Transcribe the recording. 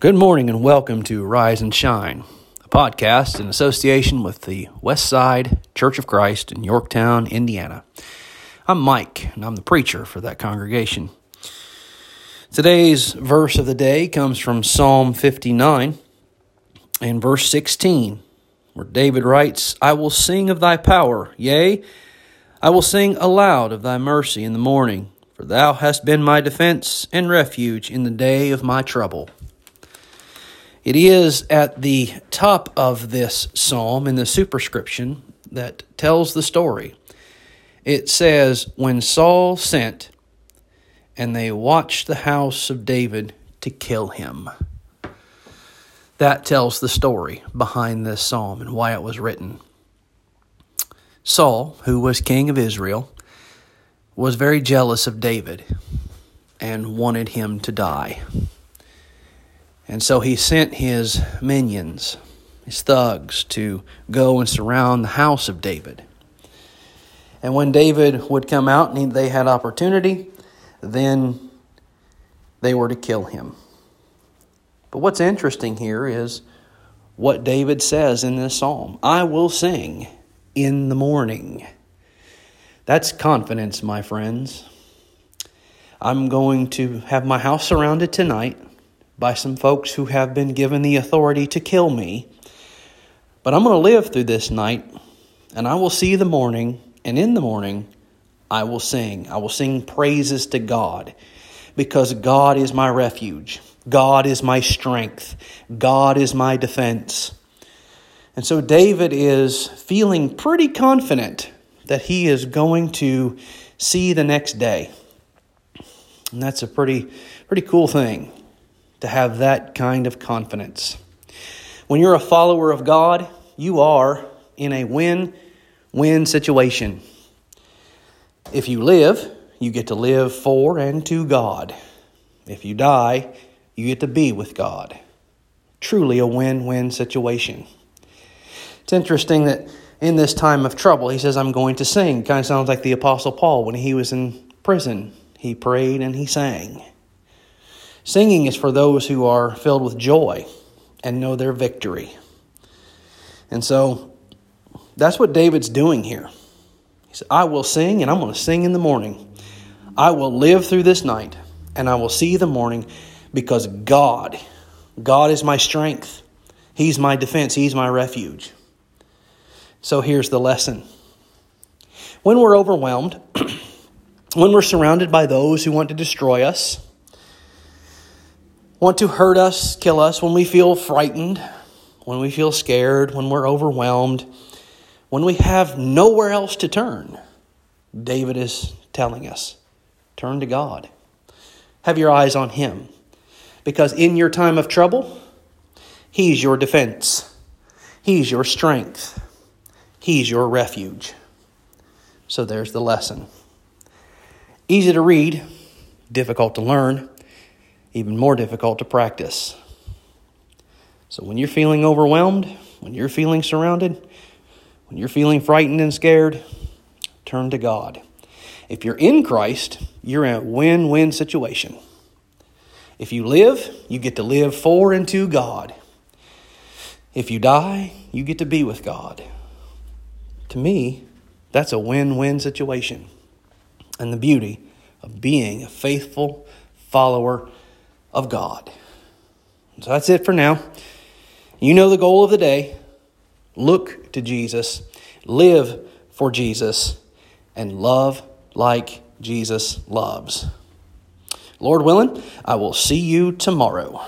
Good morning and welcome to Rise and Shine, a podcast in association with the West Side Church of Christ in Yorktown, Indiana. I'm Mike, and I'm the preacher for that congregation. Today's verse of the day comes from Psalm 59 and verse 16, where David writes, I will sing of thy power, yea, I will sing aloud of thy mercy in the morning, for thou hast been my defense and refuge in the day of my trouble. It is at the top of this psalm in the superscription that tells the story. It says, When Saul sent, and they watched the house of David to kill him. That tells the story behind this psalm and why it was written. Saul, who was king of Israel, was very jealous of David and wanted him to die. And so he sent his minions, his thugs, to go and surround the house of David. And when David would come out and they had opportunity, then they were to kill him. But what's interesting here is what David says in this psalm I will sing in the morning. That's confidence, my friends. I'm going to have my house surrounded tonight by some folks who have been given the authority to kill me. But I'm going to live through this night, and I will see the morning, and in the morning, I will sing. I will sing praises to God because God is my refuge. God is my strength. God is my defense. And so David is feeling pretty confident that he is going to see the next day. And that's a pretty pretty cool thing to have that kind of confidence. When you're a follower of God, you are in a win win situation. If you live, you get to live for and to God. If you die, you get to be with God. Truly a win win situation. It's interesting that in this time of trouble, he says, I'm going to sing. Kind of sounds like the Apostle Paul when he was in prison. He prayed and he sang. Singing is for those who are filled with joy and know their victory. And so that's what David's doing here. He said, I will sing and I'm going to sing in the morning. I will live through this night and I will see the morning because God, God is my strength. He's my defense. He's my refuge. So here's the lesson. When we're overwhelmed, when we're surrounded by those who want to destroy us, want to hurt us, kill us, when we feel frightened, when we feel scared, when we're overwhelmed, when we have nowhere else to turn, David is telling us turn to God. Have your eyes on Him. Because in your time of trouble, He's your defense, He's your strength, He's your refuge. So there's the lesson. Easy to read, difficult to learn even more difficult to practice. So when you're feeling overwhelmed, when you're feeling surrounded, when you're feeling frightened and scared, turn to God. If you're in Christ, you're in a win win situation. If you live, you get to live for and to God. If you die, you get to be with God. To me, that's a win win situation. And the beauty of being a faithful follower of God. So that's it for now. You know the goal of the day. Look to Jesus, live for Jesus, and love like Jesus loves. Lord willing, I will see you tomorrow.